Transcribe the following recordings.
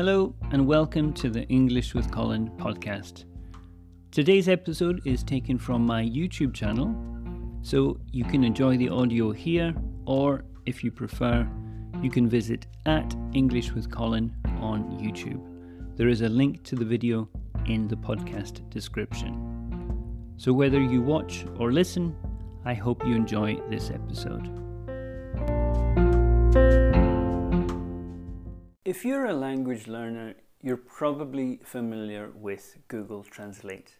Hello, and welcome to the English with Colin podcast. Today's episode is taken from my YouTube channel, so you can enjoy the audio here, or if you prefer, you can visit at English with Colin on YouTube. There is a link to the video in the podcast description. So, whether you watch or listen, I hope you enjoy this episode. If you're a language learner, you're probably familiar with Google Translate.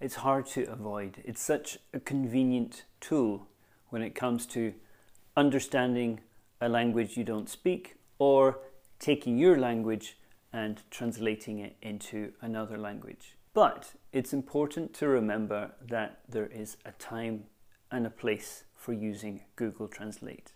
It's hard to avoid. It's such a convenient tool when it comes to understanding a language you don't speak or taking your language and translating it into another language. But it's important to remember that there is a time and a place for using Google Translate.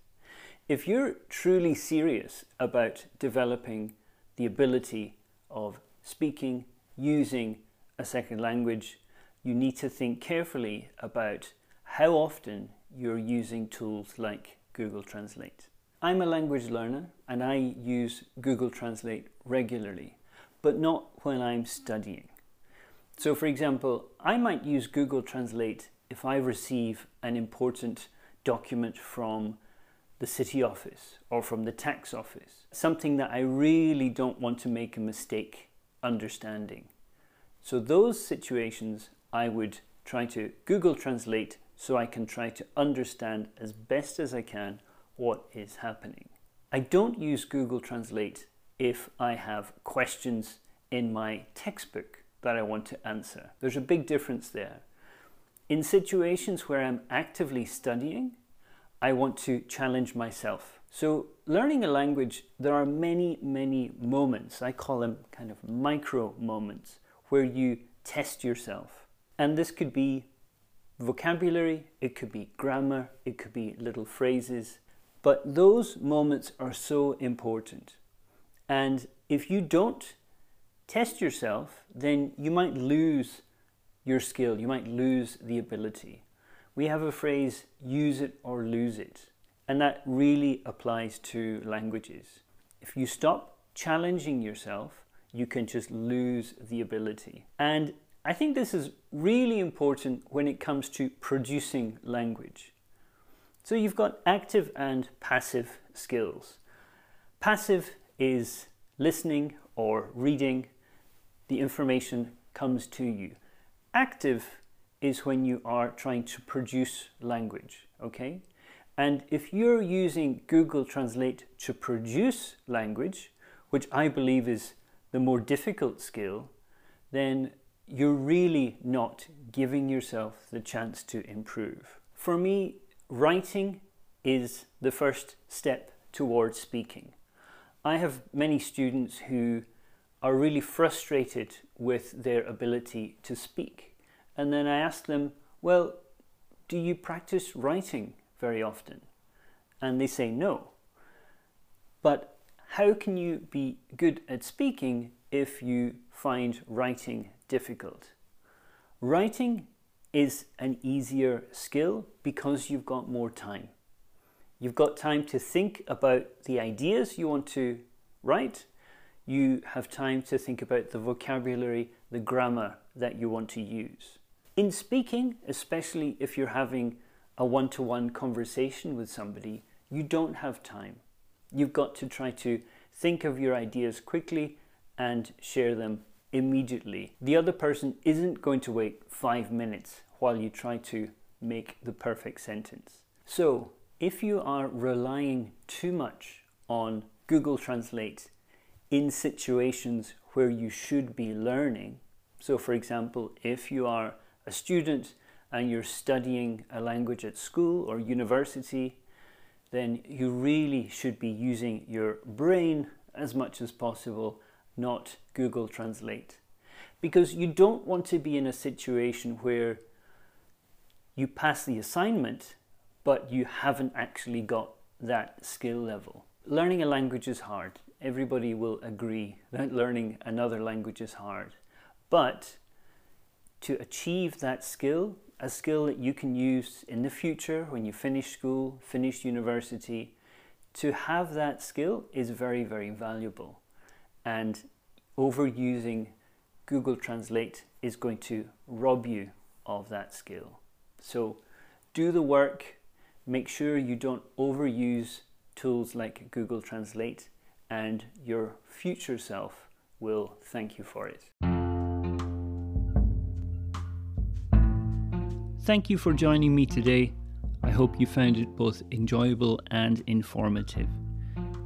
If you're truly serious about developing the ability of speaking, using a second language, you need to think carefully about how often you're using tools like Google Translate. I'm a language learner and I use Google Translate regularly, but not when I'm studying. So, for example, I might use Google Translate if I receive an important document from the city office or from the tax office, something that I really don't want to make a mistake understanding. So, those situations I would try to Google Translate so I can try to understand as best as I can what is happening. I don't use Google Translate if I have questions in my textbook that I want to answer. There's a big difference there. In situations where I'm actively studying, I want to challenge myself. So, learning a language, there are many, many moments, I call them kind of micro moments, where you test yourself. And this could be vocabulary, it could be grammar, it could be little phrases. But those moments are so important. And if you don't test yourself, then you might lose your skill, you might lose the ability. We have a phrase, use it or lose it, and that really applies to languages. If you stop challenging yourself, you can just lose the ability. And I think this is really important when it comes to producing language. So you've got active and passive skills. Passive is listening or reading the information comes to you. Active is when you are trying to produce language, okay? And if you're using Google Translate to produce language, which I believe is the more difficult skill, then you're really not giving yourself the chance to improve. For me, writing is the first step towards speaking. I have many students who are really frustrated with their ability to speak. And then I ask them, Well, do you practice writing very often? And they say no. But how can you be good at speaking if you find writing difficult? Writing is an easier skill because you've got more time. You've got time to think about the ideas you want to write you have time to think about the vocabulary, the grammar that you want to use. In speaking, especially if you're having a one to one conversation with somebody, you don't have time. You've got to try to think of your ideas quickly and share them immediately. The other person isn't going to wait five minutes while you try to make the perfect sentence. So, if you are relying too much on Google Translate in situations where you should be learning. So, for example, if you are a student and you're studying a language at school or university, then you really should be using your brain as much as possible, not Google Translate. Because you don't want to be in a situation where you pass the assignment, but you haven't actually got that skill level. Learning a language is hard everybody will agree that learning another language is hard. But to achieve that skill, a skill that you can use in the future when you finish school, finish university, to have that skill is very, very valuable. And overusing Google Translate is going to rob you of that skill. So do the work, make sure you don't overuse tools like Google Translate, and your future self will thank you for it. Thank you for joining me today. I hope you found it both enjoyable and informative.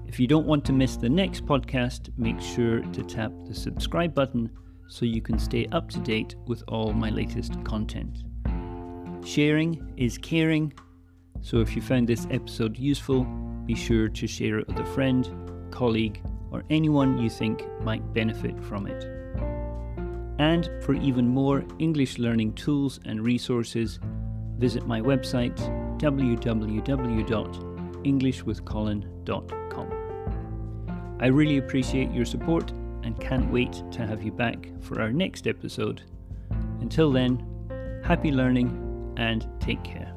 If you don't want to miss the next podcast, make sure to tap the subscribe button so you can stay up to date with all my latest content. Sharing is caring, so if you found this episode useful, be sure to share it with a friend, colleague, or anyone you think might benefit from it. And for even more English learning tools and resources, visit my website www.englishwithcolin.com. I really appreciate your support and can't wait to have you back for our next episode. Until then, happy learning and take care.